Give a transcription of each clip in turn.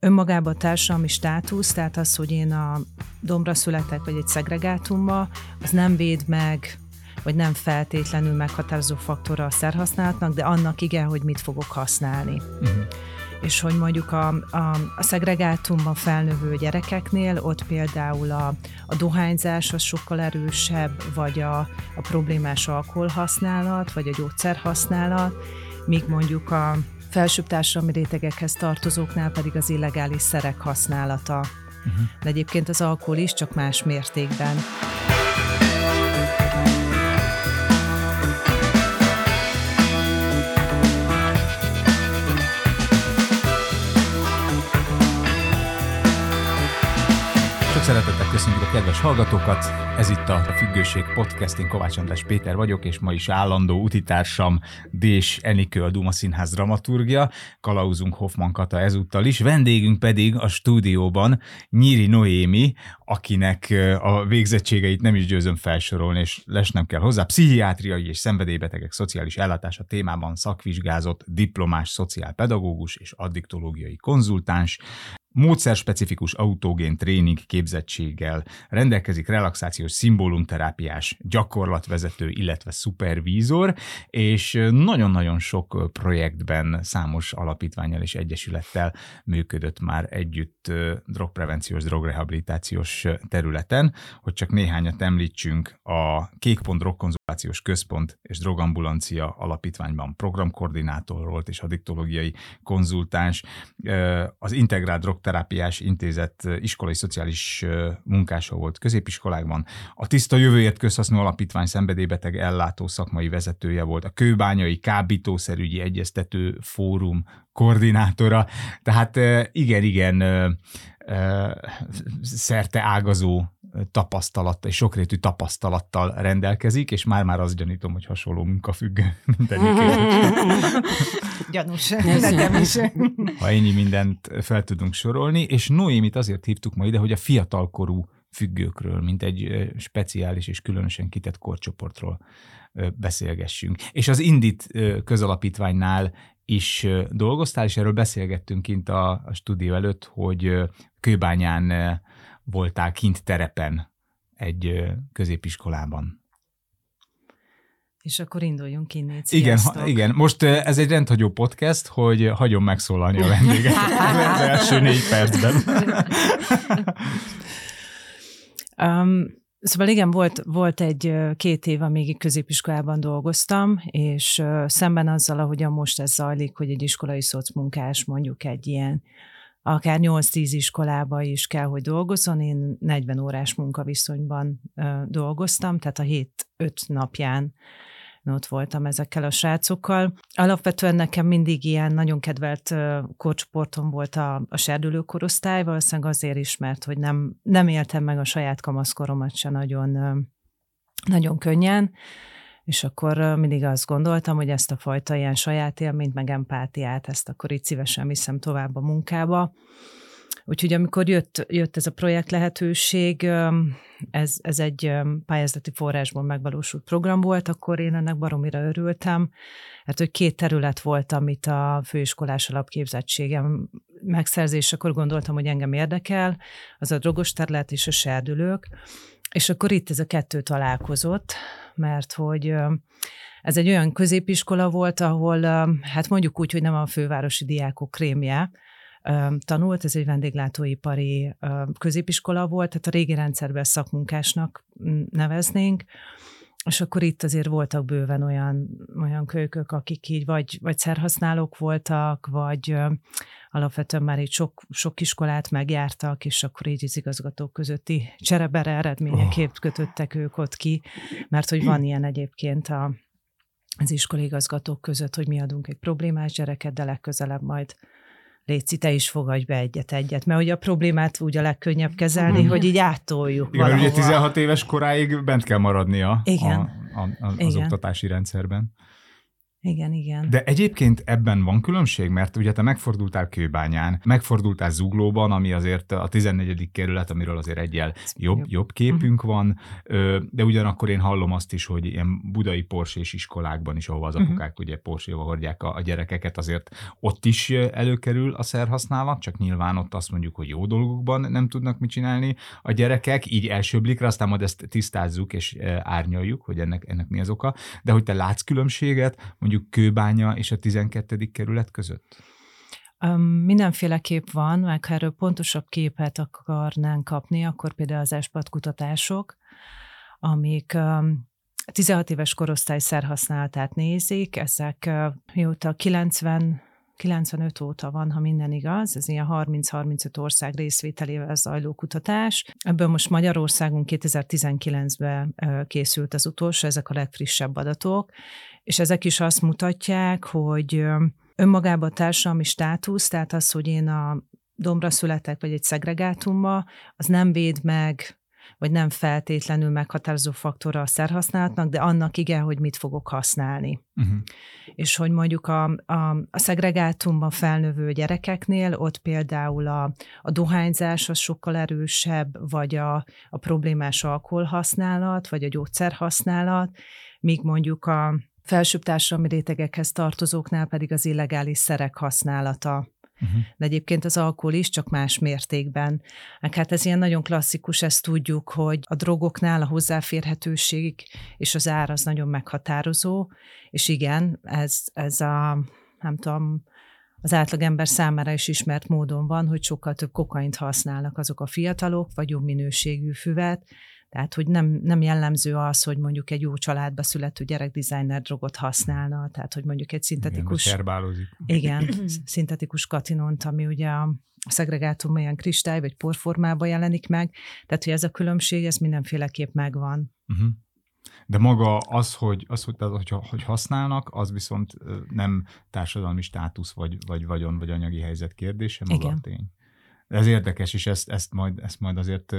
önmagában a társadalmi státusz, tehát az, hogy én a dombra születek, vagy egy szegregátumba, az nem véd meg, vagy nem feltétlenül meghatározó faktora a szerhasználatnak, de annak igen, hogy mit fogok használni. Uh-huh. És hogy mondjuk a, a, a szegregátumban felnövő gyerekeknél ott például a, a dohányzás az sokkal erősebb, vagy a, a problémás alkoholhasználat, vagy a gyógyszerhasználat, míg mondjuk a felsőbb társadalmi rétegekhez tartozóknál pedig az illegális szerek használata. Uh-huh. De egyébként az alkohol is csak más mértékben. Szeretettel köszönjük a kedves hallgatókat! Ez itt a Függőség Podcast, én Kovács András Péter vagyok, és ma is állandó utitársam Dés Enikő, a Duma Színház dramaturgia, kalauzunk Hoffman Kata ezúttal is, vendégünk pedig a stúdióban Nyíri Noémi, akinek a végzettségeit nem is győzöm felsorolni, és lesnem kell hozzá, pszichiátriai és szenvedélybetegek szociális ellátása témában szakvizsgázott diplomás szociálpedagógus és addiktológiai konzultáns, módszerspecifikus autógén tréning képzettséggel, rendelkezik relaxációs szimbólumterápiás gyakorlatvezető, illetve szupervízor, és nagyon-nagyon sok projektben számos alapítványal és egyesülettel működött már együtt drogprevenciós, drogrehabilitációs területen, hogy csak néhányat említsünk, a Kékpont Drogkonzultációs Központ és Drogambulancia Alapítványban programkoordinátor volt és adiktológiai konzultáns, az Integrált Drog Terápiás Intézet iskolai szociális munkása volt középiskolákban, a Tiszta Jövőért Közhasznú Alapítvány szenvedélybeteg ellátó szakmai vezetője volt, a Kőbányai Kábítószerügyi Egyeztető Fórum koordinátora, tehát igen, igen, szerte ágazó tapasztalat és sokrétű tapasztalattal rendelkezik, és már-már azt gyanítom, hogy hasonló munkafüggő mindenik. Gyanús, nekem is. Ha ennyi mindent fel tudunk sorolni, és Noémit azért hívtuk ma ide, hogy a fiatalkorú függőkről, mint egy speciális és különösen kitett korcsoportról beszélgessünk. És az Indit közalapítványnál is dolgoztál, és erről beszélgettünk kint a, a stúdió előtt, hogy Kőbányán voltál kint terepen egy középiskolában. És akkor induljunk innen. Igen, ha, igen, most ez egy rendhagyó podcast, hogy hagyom megszólalni a vendéget az első négy percben. um, Szóval igen, volt, volt egy két év, amíg középiskolában dolgoztam, és szemben azzal, ahogyan most ez zajlik, hogy egy iskolai szocmunkás mondjuk egy ilyen akár 8-10 iskolába is kell, hogy dolgozzon. Én 40 órás munkaviszonyban dolgoztam, tehát a hét öt napján ott voltam ezekkel a srácokkal. Alapvetően nekem mindig ilyen nagyon kedvelt korcsoportom volt a, a serdülő korosztály, valószínűleg azért is, mert hogy nem, nem éltem meg a saját kamaszkoromat se nagyon, nagyon könnyen, és akkor mindig azt gondoltam, hogy ezt a fajta ilyen saját élményt, meg empátiát, ezt akkor itt szívesen viszem tovább a munkába. Úgyhogy amikor jött, jött ez a projekt lehetőség, ez, ez egy pályázati forrásból megvalósult program volt, akkor én ennek baromira örültem, hát hogy két terület volt, amit a főiskolás alapképzettségem megszerzés, akkor gondoltam, hogy engem érdekel, az a drogos terület és a serdülők, és akkor itt ez a kettő találkozott, mert hogy ez egy olyan középiskola volt, ahol hát mondjuk úgy, hogy nem a fővárosi diákok krémje, tanult, ez egy vendéglátóipari középiskola volt, tehát a régi rendszerben szakmunkásnak neveznénk, és akkor itt azért voltak bőven olyan, olyan kölykök, akik így vagy, vagy szerhasználók voltak, vagy alapvetően már így sok, sok iskolát megjártak, és akkor így az igazgatók közötti cserebere eredményeképp oh. kötöttek ők ott ki, mert hogy van ilyen egyébként a, az iskolaigazgatók között, hogy mi adunk egy problémás gyereket, de legközelebb majd Léci, te is fogadj be egyet-egyet, mert ugye a problémát úgy a legkönnyebb kezelni, mm. hogy így áttoljuk Igen, ugye 16 éves koráig bent kell maradnia Igen. A, a, a, az Igen. oktatási rendszerben. Igen, igen. De egyébként ebben van különbség, mert ugye te megfordultál Kőbányán, megfordultál Zuglóban, ami azért a 14. kerület, amiről azért egyel jobb, jobb képünk uh-huh. van, de ugyanakkor én hallom azt is, hogy ilyen budai porsés iskolákban is, ahova az uh-huh. apukák ugye porséval hordják a, a gyerekeket, azért ott is előkerül a szerhasználat, csak nyilván ott azt mondjuk, hogy jó dolgokban nem tudnak mit csinálni a gyerekek, így első blikre, aztán majd ezt tisztázzuk és árnyaljuk, hogy ennek, ennek mi az oka, de hogy te látsz különbséget, mondjuk Kőbánya és a 12. kerület között? Mindenféleképp van, meg ha erről pontosabb képet akarnánk kapni, akkor például az ESPAT kutatások, amik um, 16 éves korosztály szerhasználatát nézik, ezek mióta 90 95 óta van, ha minden igaz, ez ilyen 30-35 ország részvételével zajló kutatás. Ebből most Magyarországon 2019-ben készült az utolsó, ezek a legfrissebb adatok, és ezek is azt mutatják, hogy önmagában a társadalmi státusz, tehát az, hogy én a dombra születek, vagy egy szegregátumba, az nem véd meg vagy nem feltétlenül meghatározó faktora a szerhasználatnak, de annak igen, hogy mit fogok használni. Uh-huh. És hogy mondjuk a, a, a szegregátumban felnövő gyerekeknél ott például a, a dohányzás az sokkal erősebb, vagy a, a problémás alkoholhasználat, vagy a gyógyszerhasználat, míg mondjuk a felsőbb társadalmi rétegekhez tartozóknál pedig az illegális szerek használata Uh-huh. De egyébként az alkohol is, csak más mértékben. Hát ez ilyen nagyon klasszikus, ezt tudjuk, hogy a drogoknál a hozzáférhetőség és az ár az nagyon meghatározó, és igen, ez, ez a, nem tudom, az átlagember számára is ismert módon van, hogy sokkal több kokaint használnak azok a fiatalok, vagy jobb minőségű füvet, tehát, hogy nem, nem jellemző az, hogy mondjuk egy jó családba születő gyerek designer drogot használna, tehát, hogy mondjuk egy szintetikus... Igen, igen, szintetikus katinont, ami ugye a szegregátum olyan kristály vagy porformában jelenik meg, tehát, hogy ez a különbség, ez mindenféleképp megvan. Uh-huh. De maga az, hogy, az, hogy, hogy, hogy használnak, az viszont nem társadalmi státusz, vagy, vagy vagyon, vagy anyagi helyzet kérdése, maga Igen. a tény. Ez érdekes, és ezt, ezt, majd, ezt majd azért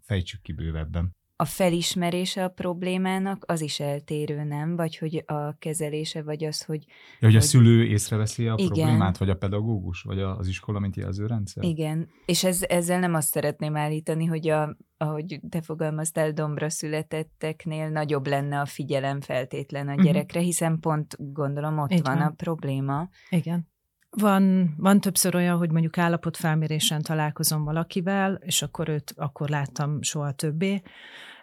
fejtsük ki bővebben. A felismerése a problémának az is eltérő, nem? Vagy hogy a kezelése, vagy az, hogy... Ja, hogy, hogy a szülő észreveszi a igen. problémát, vagy a pedagógus, vagy az iskola, mint jelzőrendszer? Igen, és ez, ezzel nem azt szeretném állítani, hogy a, ahogy te fogalmaztál, dombra születetteknél nagyobb lenne a figyelem feltétlen a mhm. gyerekre, hiszen pont gondolom ott van, van a probléma. Igen. Van, van többször olyan, hogy mondjuk állapotfelmérésen találkozom valakivel, és akkor őt akkor láttam soha többé,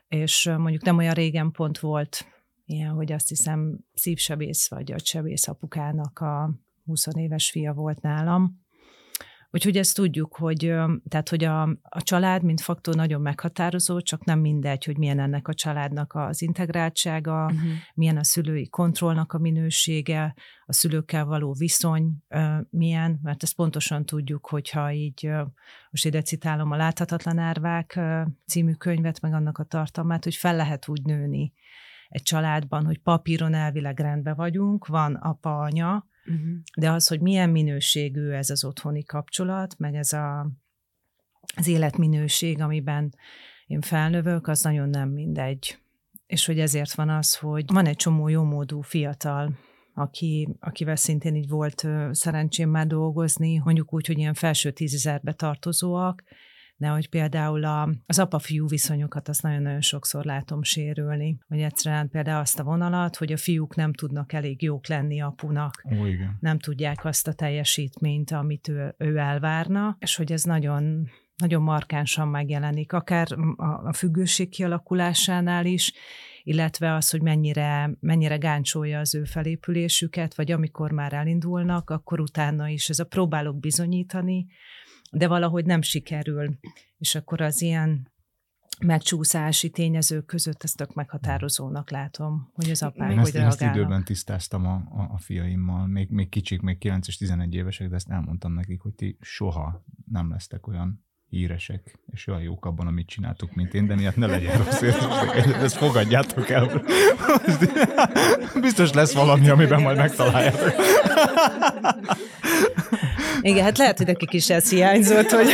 és mondjuk nem olyan régen pont volt ilyen, hogy azt hiszem szívsebész vagy agysebész apukának a 20 éves fia volt nálam, Úgyhogy ezt tudjuk, hogy, tehát, hogy a, a család, mint faktor nagyon meghatározó, csak nem mindegy, hogy milyen ennek a családnak az integráltsága, uh-huh. milyen a szülői kontrollnak a minősége, a szülőkkel való viszony milyen, mert ezt pontosan tudjuk, hogyha így, most ide citálom a Láthatatlan árvák című könyvet, meg annak a tartalmát, hogy fel lehet úgy nőni egy családban, hogy papíron elvileg rendben vagyunk, van apa, anya, Uh-huh. De az, hogy milyen minőségű ez az otthoni kapcsolat, meg ez a, az életminőség, amiben én felnövök, az nagyon nem mindegy. És hogy ezért van az, hogy van egy csomó jómódú fiatal, aki, akivel szintén így volt szerencsém már dolgozni, mondjuk úgy, hogy ilyen felső tízezerbe tartozóak, de hogy például a, az apa-fiú viszonyokat azt nagyon-nagyon sokszor látom sérülni, hogy egyszerűen például azt a vonalat, hogy a fiúk nem tudnak elég jók lenni apunak, Ó, igen. nem tudják azt a teljesítményt, amit ő, ő elvárna, és hogy ez nagyon nagyon markánsan megjelenik, akár a, függőség kialakulásánál is, illetve az, hogy mennyire, mennyire gáncsolja az ő felépülésüket, vagy amikor már elindulnak, akkor utána is ez a próbálok bizonyítani, de valahogy nem sikerül. És akkor az ilyen megcsúszási tényezők között ezt tök meghatározónak látom, hogy az apák én ezt, hogy én ezt időben tisztáztam a, a, a fiaimmal, még, még kicsik, még 9 és 11 évesek, de ezt elmondtam nekik, hogy ti soha nem lesztek olyan híresek, és olyan jók abban, amit csináltuk, mint én, de miatt ne legyen rossz ezt fogadjátok el. Biztos lesz valami, amiben majd megtaláljátok. Igen, hát lehet, hogy nekik is ez hiányzott, hogy...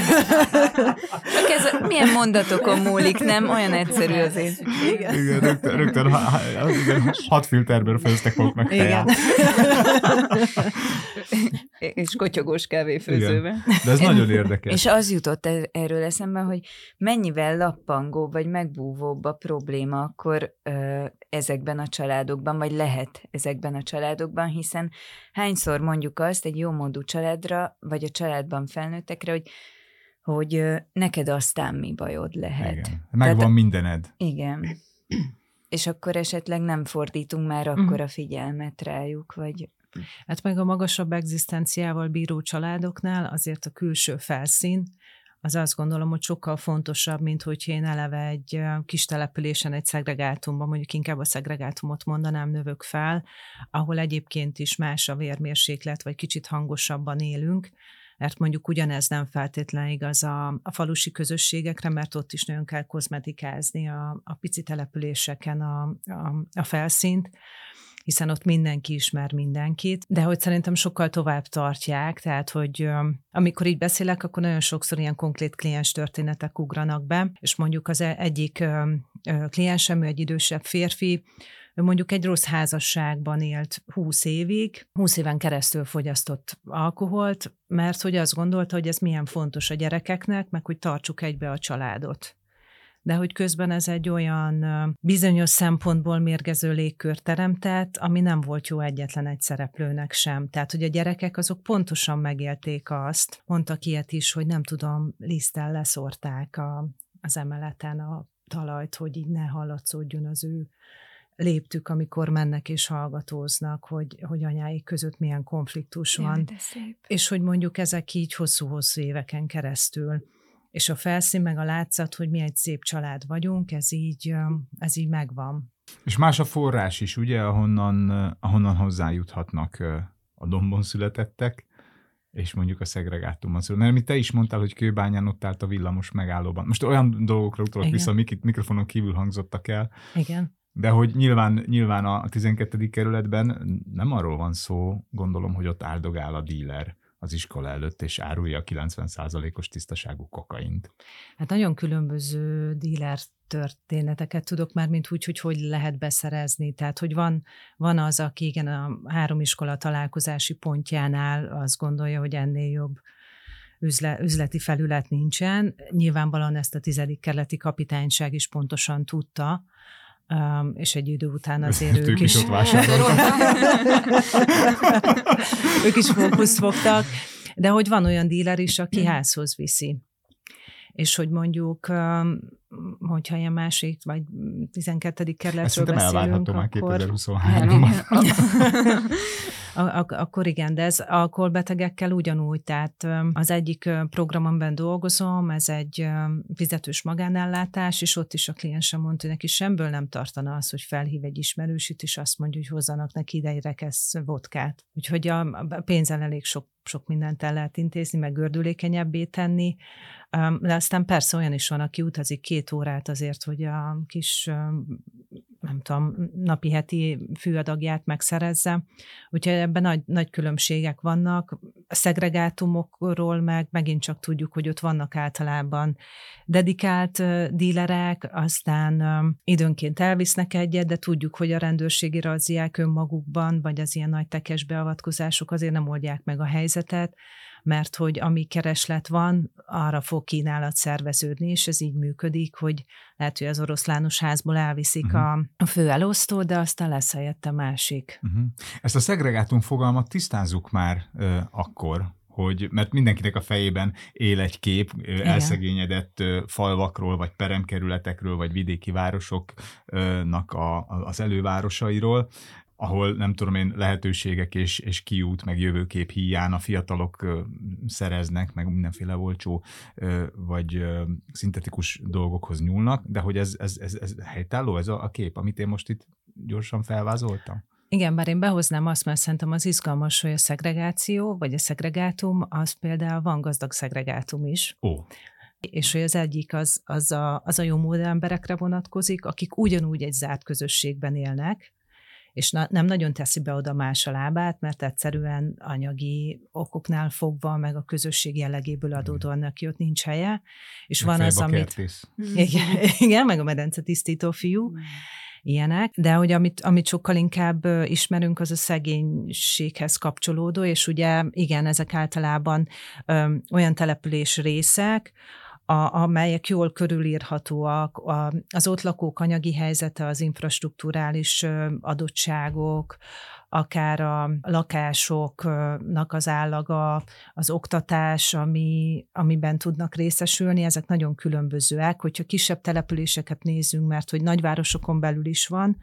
Csak ez milyen mondatokon múlik, nem? Olyan egyszerű azért. Igen, igen rögtön, rögtön igen, hat filterben főztek maguknak Igen. És kotyogós kávéfőzőben. De ez nagyon érdekes. És az jutott e- erről eszembe, hogy mennyivel lappangó vagy megbúvóbb a probléma akkor ö, ezekben a családokban, vagy lehet ezekben a családokban, hiszen hányszor mondjuk azt egy jó módú családra, vagy a családban felnőttekre, hogy hogy neked aztán mi bajod lehet. Igen. Megvan Tehát, mindened. Igen. És akkor esetleg nem fordítunk már mhm. akkor a figyelmet rájuk, vagy... Hát meg a magasabb egzisztenciával bíró családoknál azért a külső felszín, az azt gondolom, hogy sokkal fontosabb, mint hogy én eleve egy kis településen, egy szegregátumban, mondjuk inkább a szegregátumot mondanám, növök fel, ahol egyébként is más a vérmérséklet, vagy kicsit hangosabban élünk, mert mondjuk ugyanez nem feltétlenül igaz a, a falusi közösségekre, mert ott is nagyon kell kozmetikázni a, a pici településeken a, a, a felszínt, hiszen ott mindenki ismer mindenkit, de hogy szerintem sokkal tovább tartják, tehát hogy amikor így beszélek, akkor nagyon sokszor ilyen konkrét kliens történetek ugranak be, és mondjuk az e, egyik kliensem, ő egy idősebb férfi, ő mondjuk egy rossz házasságban élt 20 évig, 20 éven keresztül fogyasztott alkoholt, mert hogy azt gondolta, hogy ez milyen fontos a gyerekeknek, meg hogy tartsuk egybe a családot de hogy közben ez egy olyan bizonyos szempontból mérgező légkör teremtett, ami nem volt jó egyetlen egy szereplőnek sem. Tehát, hogy a gyerekek azok pontosan megélték azt, mondtak ilyet is, hogy nem tudom, lisztel leszorták a, az emeleten a talajt, hogy így ne hallatszódjon az ő léptük, amikor mennek és hallgatóznak, hogy, hogy anyáik között milyen konfliktus van. Jaj, és hogy mondjuk ezek így hosszú-hosszú éveken keresztül és a felszín meg a látszat, hogy mi egy szép család vagyunk, ez így, ez így megvan. És más a forrás is, ugye, ahonnan, ahonnan hozzájuthatnak a dombon születettek, és mondjuk a szegregátumban született. Mert amit te is mondtál, hogy Kőbányán ott állt a villamos megállóban. Most olyan dolgokra utalok vissza, amik mikrofonon kívül hangzottak el. Igen. De hogy nyilván, nyilván a 12. kerületben nem arról van szó, gondolom, hogy ott áldogál a díler az iskola előtt, és árulja a 90%-os tisztaságú kokaint. Hát nagyon különböző díler történeteket tudok már, mint úgy, hogy hogy lehet beszerezni. Tehát, hogy van, van az, aki igen, a három iskola találkozási pontjánál azt gondolja, hogy ennél jobb üzle, üzleti felület nincsen. Nyilvánvalóan ezt a tizedik kerületi kapitányság is pontosan tudta, Um, és egy idő után azért ők, ők is, is ők is fókuszt fogtak, de hogy van olyan díler is, aki házhoz viszi. És hogy mondjuk, hogyha ilyen másik, vagy 12. kerületről beszélünk, akkor... már 2023-ban. akkor igen, de ez alkoholbetegekkel ugyanúgy, tehát az egyik programomban dolgozom, ez egy fizetős magánellátás, és ott is a kliensem mondta, hogy neki semből nem tartana az, hogy felhív egy ismerősít, és azt mondja, hogy hozzanak neki ide egy rekesz vodkát. Úgyhogy a pénzen elég sok sok mindent el lehet intézni, meg gördülékenyebbé tenni, de aztán persze olyan is van, aki utazik két órát azért, hogy a kis, nem tudom, napi heti fűadagját megszerezze. Úgyhogy ebben nagy, nagy különbségek vannak. A szegregátumokról meg megint csak tudjuk, hogy ott vannak általában dedikált dílerek, aztán időnként elvisznek egyet, de tudjuk, hogy a rendőrségi razziák önmagukban, vagy az ilyen nagy tekes beavatkozások azért nem oldják meg a helyzetet, mert hogy ami kereslet van, arra fog kínálat szerveződni, és ez így működik, hogy lehet, hogy az oroszlános házból elviszik uh-huh. a, a főelosztó, de aztán lesz helyette másik. Uh-huh. Ezt a szegregátum fogalmat tisztázzuk már uh, akkor, hogy, mert mindenkinek a fejében él egy kép Igen. elszegényedett falvakról, vagy peremkerületekről, vagy vidéki városoknak a, az elővárosairól, ahol nem tudom én lehetőségek és, és kiút, meg jövőkép hiány a fiatalok szereznek, meg mindenféle olcsó vagy szintetikus dolgokhoz nyúlnak, de hogy ez, ez, ez, ez helytálló, ez a, a kép, amit én most itt gyorsan felvázoltam? Igen, bár én behoznám azt, mert szerintem az izgalmas, hogy a szegregáció, vagy a szegregátum, az például van gazdag szegregátum is. Ó. És hogy az egyik az, az, a, az a jó mód emberekre vonatkozik, akik ugyanúgy egy zárt közösségben élnek, és na, nem nagyon teszi be oda más a lábát, mert egyszerűen anyagi okoknál fogva, meg a közösség jellegéből adódóan neki ott nincs helye, és meg van az, amit... Igen, igen, meg a medence tisztító fiú, mm. Ilyenek, de hogy amit, amit sokkal inkább ismerünk, az a szegénységhez kapcsolódó, és ugye igen, ezek általában ö, olyan település részek, a, amelyek jól körülírhatóak, a, az ott lakók anyagi helyzete, az infrastruktúrális adottságok, akár a lakásoknak az állaga, az oktatás, ami, amiben tudnak részesülni, ezek nagyon különbözőek. Hogyha kisebb településeket nézünk, mert hogy nagyvárosokon belül is van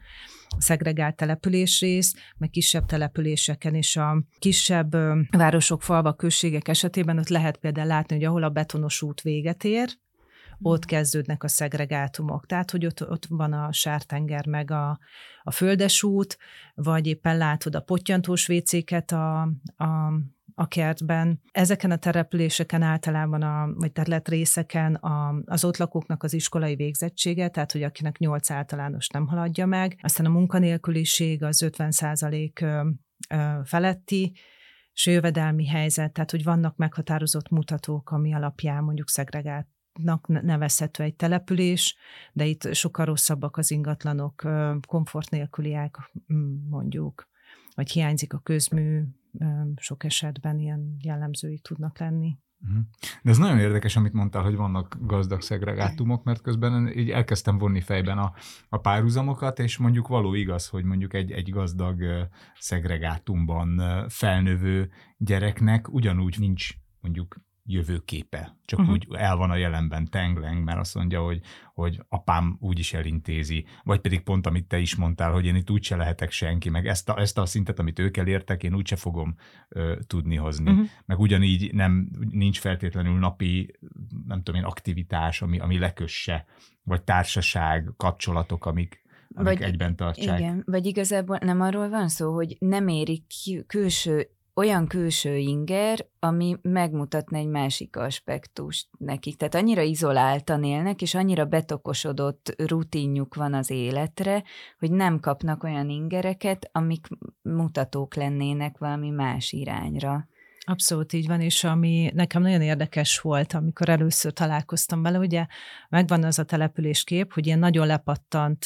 szegregált településrész, meg kisebb településeken is a kisebb városok, falvak, községek esetében ott lehet például látni, hogy ahol a betonos út véget ér, ott kezdődnek a szegregátumok. Tehát, hogy ott, ott van a sártenger meg a, a földesút, vagy éppen látod a pottyantós vécéket a, a, a kertben. Ezeken a településeken általában, a, vagy területrészeken a, az ott lakóknak az iskolai végzettsége, tehát hogy akinek nyolc általános nem haladja meg, aztán a munkanélküliség az 50 százalék feletti, és jövedelmi helyzet, tehát hogy vannak meghatározott mutatók, ami alapján mondjuk szegregált nevezhető egy település, de itt sokkal rosszabbak az ingatlanok, komfort nélküliek mondjuk, vagy hiányzik a közmű, sok esetben ilyen jellemzői tudnak lenni. Mhm. De ez nagyon érdekes, amit mondtál, hogy vannak gazdag szegregátumok, mert közben így elkezdtem vonni fejben a, a párhuzamokat, és mondjuk való igaz, hogy mondjuk egy, egy gazdag szegregátumban felnövő gyereknek ugyanúgy nincs mondjuk jövőképe. Csak uh-huh. úgy el van a jelenben tengleng, mert azt mondja, hogy, hogy apám úgy is elintézi. Vagy pedig pont, amit te is mondtál, hogy én itt úgyse lehetek senki, meg ezt a, ezt a szintet, amit ők elértek, én úgyse fogom ö, tudni hozni. Uh-huh. Meg ugyanígy nem, nincs feltétlenül napi, nem tudom én, aktivitás, ami, ami lekösse, vagy társaság, kapcsolatok, amik, amik vagy, egyben tartsák. Igen, vagy igazából nem arról van szó, hogy nem érik külső olyan külső inger, ami megmutatna egy másik aspektust nekik. Tehát annyira izoláltan élnek, és annyira betokosodott rutinjuk van az életre, hogy nem kapnak olyan ingereket, amik mutatók lennének valami más irányra. Abszolút így van, és ami nekem nagyon érdekes volt, amikor először találkoztam vele, ugye megvan az a településkép, hogy ilyen nagyon lepattant,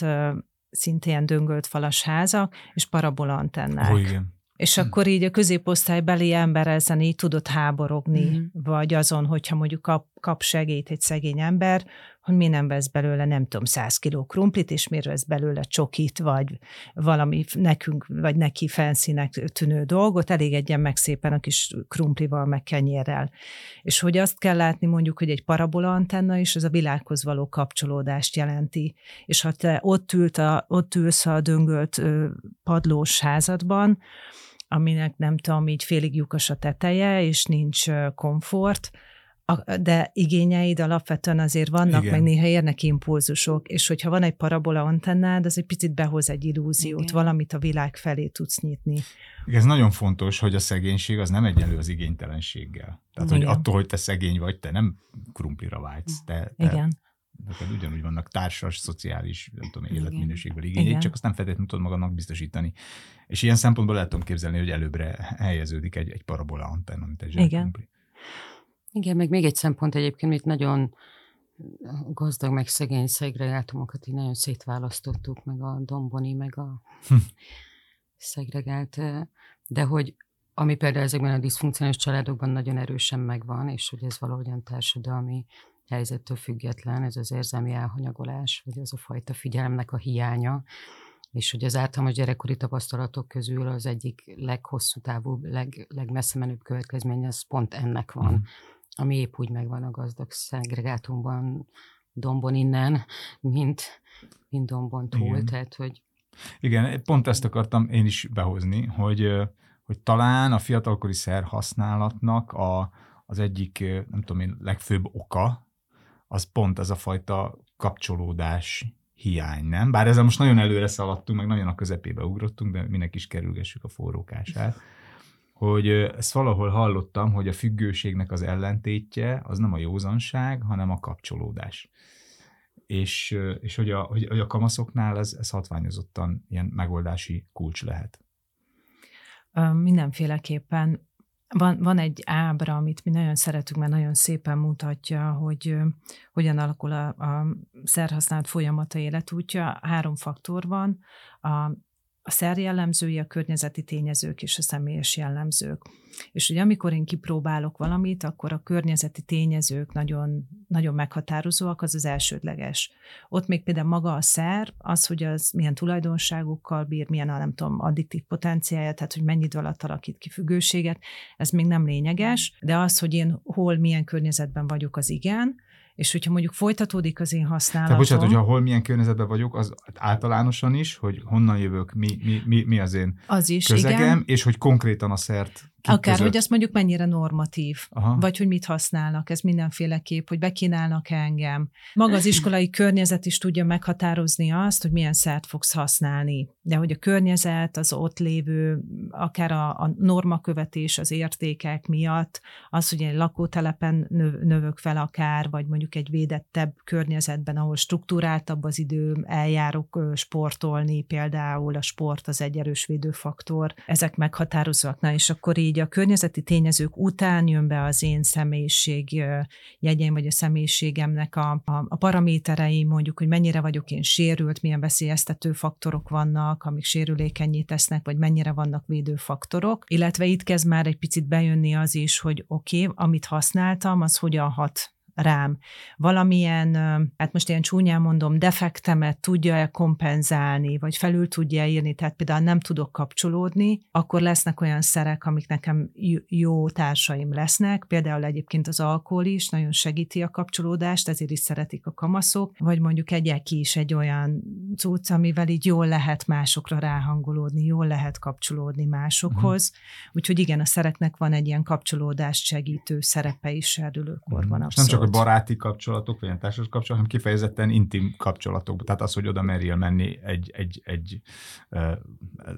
szintén döngölt falas házak, és parabolantennák. Oh, igen és hmm. akkor így a középosztálybeli ember ezen így tudott háborogni, hmm. vagy azon, hogyha mondjuk kap, kap segélyt egy szegény ember, hogy mi nem vesz belőle, nem tudom, száz kiló krumplit, és miért vesz belőle csokit, vagy valami nekünk, vagy neki felszínek tűnő dolgot, elégedjen meg szépen a kis krumplival, meg kenyérrel. És hogy azt kell látni mondjuk, hogy egy parabola antenna is, az a világhoz való kapcsolódást jelenti. És ha te ott, ült a, ott ülsz a döngölt padlós házadban, aminek nem tudom, így félig lyukas a teteje, és nincs komfort, de igényeid alapvetően azért vannak, Igen. meg néha érnek impulzusok, és hogyha van egy parabola antennád, az egy picit behoz egy illúziót, Igen. valamit a világ felé tudsz nyitni. Ez nagyon fontos, hogy a szegénység az nem egyenlő az igénytelenséggel. Tehát, Igen. hogy attól, hogy te szegény vagy, te nem krumplira vágysz. Te, te, Igen neked ugyanúgy vannak társas, szociális, nem tudom, életminőségből igények, csak azt nem feltétlenül tudod magadnak biztosítani. És ilyen szempontból lehet tudom képzelni, hogy előbbre helyeződik egy, egy parabola antenna, mint egy Igen. Igen, meg még egy szempont egyébként, itt nagyon gazdag, meg szegény szegregátumokat így nagyon szétválasztottuk, meg a domboni, meg a hm. szegregált, de hogy ami például ezekben a diszfunkcionális családokban nagyon erősen megvan, és hogy ez valahogyan társadalmi helyzettől független, ez az érzelmi elhanyagolás, vagy ez a fajta figyelemnek a hiánya, és hogy az általános gyerekkori tapasztalatok közül az egyik leghosszú távú, leg, legmessze menőbb következménye, az pont ennek van, mm. ami épp úgy megvan a gazdag szegregátumban, dombon innen, mint, mint dombon túl, Igen. tehát hogy... Igen, pont ezt akartam én is behozni, hogy, hogy talán a fiatalkori szer használatnak a, az egyik, nem tudom én, legfőbb oka, az pont ez a fajta kapcsolódás hiány, nem? Bár ezzel most nagyon előre szaladtunk, meg nagyon a közepébe ugrottunk, de minek is kerülgessük a forrókását. Hogy ezt valahol hallottam, hogy a függőségnek az ellentétje az nem a józanság, hanem a kapcsolódás. és, és hogy, a, hogy, hogy a kamaszoknál ez, ez hatványozottan ilyen megoldási kulcs lehet. Mindenféleképpen van, van egy ábra, amit mi nagyon szeretünk, mert nagyon szépen mutatja, hogy hogyan alakul a, a szerhasználat folyamata életútja. Három faktor van, a a szer a környezeti tényezők és a személyes jellemzők. És ugye amikor én kipróbálok valamit, akkor a környezeti tényezők nagyon, nagyon meghatározóak, az az elsődleges. Ott még például maga a szer, az, hogy az milyen tulajdonságokkal bír, milyen a nem tudom, addiktív potenciája, tehát hogy mennyit alatt alakít ki függőséget, ez még nem lényeges, de az, hogy én hol, milyen környezetben vagyok, az igen, és hogyha mondjuk folytatódik az én használatom... Tehát bocsánat, hogyha hol milyen környezetben vagyok, az általánosan is, hogy honnan jövök, mi, mi, mi, mi az én az is, közegem, igen. és hogy konkrétan a szert Akár, között. hogy azt mondjuk mennyire normatív, Aha. vagy hogy mit használnak, ez mindenféleképp, hogy bekínálnak -e engem. Maga az iskolai környezet is tudja meghatározni azt, hogy milyen szert fogsz használni. De hogy a környezet, az ott lévő, akár a, a normakövetés, az értékek miatt, az, hogy egy lakótelepen növ, növök fel akár, vagy mondjuk egy védettebb környezetben, ahol struktúráltabb az idő, eljárok sportolni, például a sport az egy erős védőfaktor, ezek meghatározóak. Na, és akkor így így a környezeti tényezők után jön be az én személyiség jegyeim, vagy a személyiségemnek a, a, a paraméterei, mondjuk, hogy mennyire vagyok én sérült, milyen veszélyeztető faktorok vannak, amik sérülékenyé tesznek, vagy mennyire vannak védőfaktorok, illetve itt kezd már egy picit bejönni az is, hogy oké, okay, amit használtam, az hogyan hat rám. Valamilyen, hát most ilyen csúnyán mondom, defektemet tudja-e kompenzálni, vagy felül tudja írni, tehát például nem tudok kapcsolódni, akkor lesznek olyan szerek, amik nekem jó társaim lesznek, például egyébként az alkohol is nagyon segíti a kapcsolódást, ezért is szeretik a kamaszok, vagy mondjuk egy eki is egy olyan cucc, amivel így jól lehet másokra ráhangolódni, jól lehet kapcsolódni másokhoz. Uh-huh. Úgyhogy igen, a szereknek van egy ilyen kapcsolódást segítő szerepe is serdülőkorban. Uh-huh. Nem csak a baráti kapcsolatok, vagy ilyen társas kapcsolatok, hanem kifejezetten intim kapcsolatok. Tehát az, hogy oda merjél menni egy, egy, egy uh,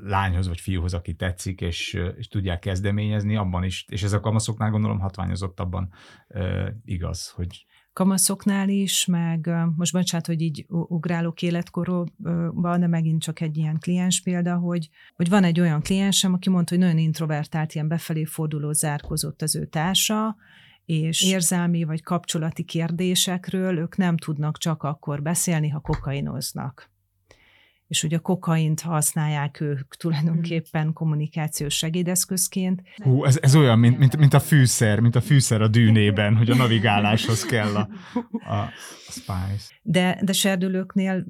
lányhoz vagy fiúhoz, aki tetszik, és, és tudják kezdeményezni, abban is, és ez a kamaszoknál gondolom hatványozottabban uh, igaz, hogy kamaszoknál is, meg most bocsánat, hogy így ugrálok életkorban, de megint csak egy ilyen kliens példa, hogy, hogy van egy olyan kliensem, aki mondta, hogy nagyon introvertált, ilyen befelé forduló zárkozott az ő társa, és érzelmi vagy kapcsolati kérdésekről ők nem tudnak csak akkor beszélni, ha kokainoznak. És ugye a kokaint használják ők tulajdonképpen kommunikációs segédeszközként. Hú, ez, ez olyan, mint, mint, mint a fűszer, mint a fűszer a dűnében, hogy a navigáláshoz kell a, a, a spice. De, de serdülőknél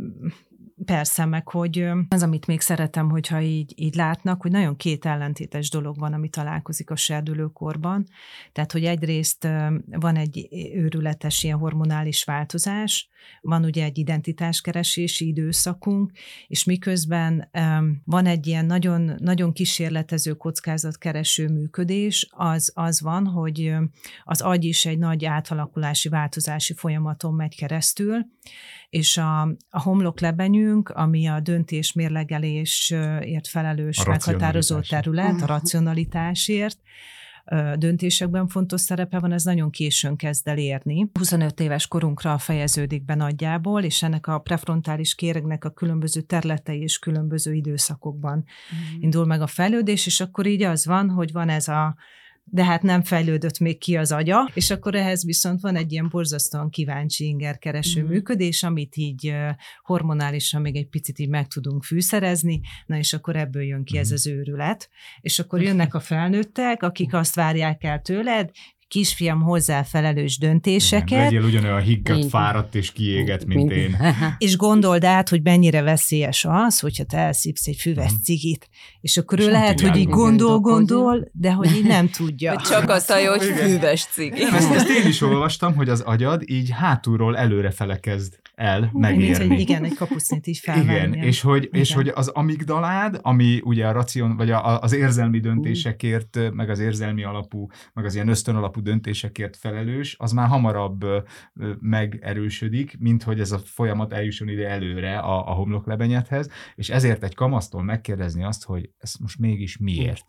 Persze, meg hogy az, amit még szeretem, hogyha így, így látnak, hogy nagyon két ellentétes dolog van, ami találkozik a serdülőkorban. Tehát, hogy egyrészt van egy őrületes ilyen hormonális változás, van ugye egy identitáskeresési időszakunk, és miközben van egy ilyen nagyon, nagyon kísérletező kockázatkereső működés, az, az van, hogy az agy is egy nagy átalakulási, változási folyamaton megy keresztül, és a, a homloklebenyünk, ami a döntés mérlegelésért felelős meghatározó terület, a racionalitásért, döntésekben fontos szerepe van, ez nagyon későn kezd el érni. 25 éves korunkra fejeződik be nagyjából, és ennek a prefrontális kéregnek a különböző területei és különböző időszakokban mm. indul meg a fejlődés, és akkor így az van, hogy van ez a de hát nem fejlődött még ki az agya, és akkor ehhez viszont van egy ilyen borzasztóan kíváncsi ingerkereső mm. működés, amit így hormonálisan még egy picit így meg tudunk fűszerezni, na és akkor ebből jön ki mm. ez mhm. az őrület, és akkor jönnek a felnőttek, akik azt várják el tőled, kisfiam hozzá felelős döntéseket. Igen, legyél ugyanolyan higgadt, fáradt és kiégett, mint én. és gondold át, hogy mennyire veszélyes az, hogyha te elszívsz egy füves mhm. cigit, és akkor és ő lehet, hogy így gondol, gondol, de hogy így nem tudja. Csak azt hallja, hogy füves cigi. Ezt, ezt én is olvastam, hogy az agyad így hátulról előrefele kezd el megérni. Igen, egy kapucnit is felvenni. Igen, és hogy, igen. és hogy az amigdalád, ami ugye a racion, vagy a, az érzelmi döntésekért, meg az érzelmi alapú, meg az ilyen ösztön alapú döntésekért felelős, az már hamarabb megerősödik, mint hogy ez a folyamat eljusson ide előre a, a homloklebenyedhez, és ezért egy kamasztól megkérdezni azt, hogy ez most mégis miért?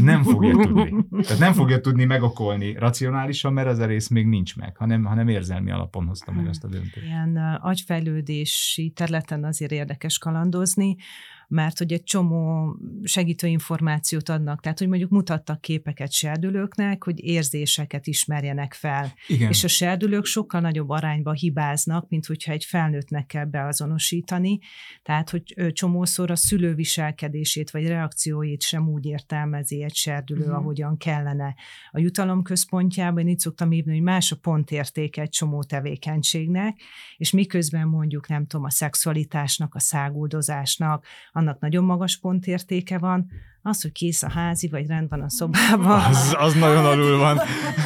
Nem fogja tudni. Tehát nem fogja tudni megokolni racionálisan, mert ez a rész még nincs meg, hanem, hanem érzelmi alapon hozta meg ezt a döntést. Ilyen agyfejlődési területen azért érdekes kalandozni, mert hogy egy csomó segítő információt adnak, tehát hogy mondjuk mutattak képeket serdülőknek, hogy érzéseket ismerjenek fel. Igen. És a serdülők sokkal nagyobb arányba hibáznak, mint hogyha egy felnőttnek kell beazonosítani, tehát hogy csomószor a szülő viselkedését vagy reakcióit sem úgy értelmezi egy serdülő, uh-huh. ahogyan kellene. A jutalom központjában én itt szoktam hívni, hogy más a pontértéke egy csomó tevékenységnek, és miközben mondjuk nem tudom, a szexualitásnak, a száguldozásnak, annak nagyon magas pontértéke van, az, hogy kész a házi, vagy rend van a szobában. Az, az nagyon alul van.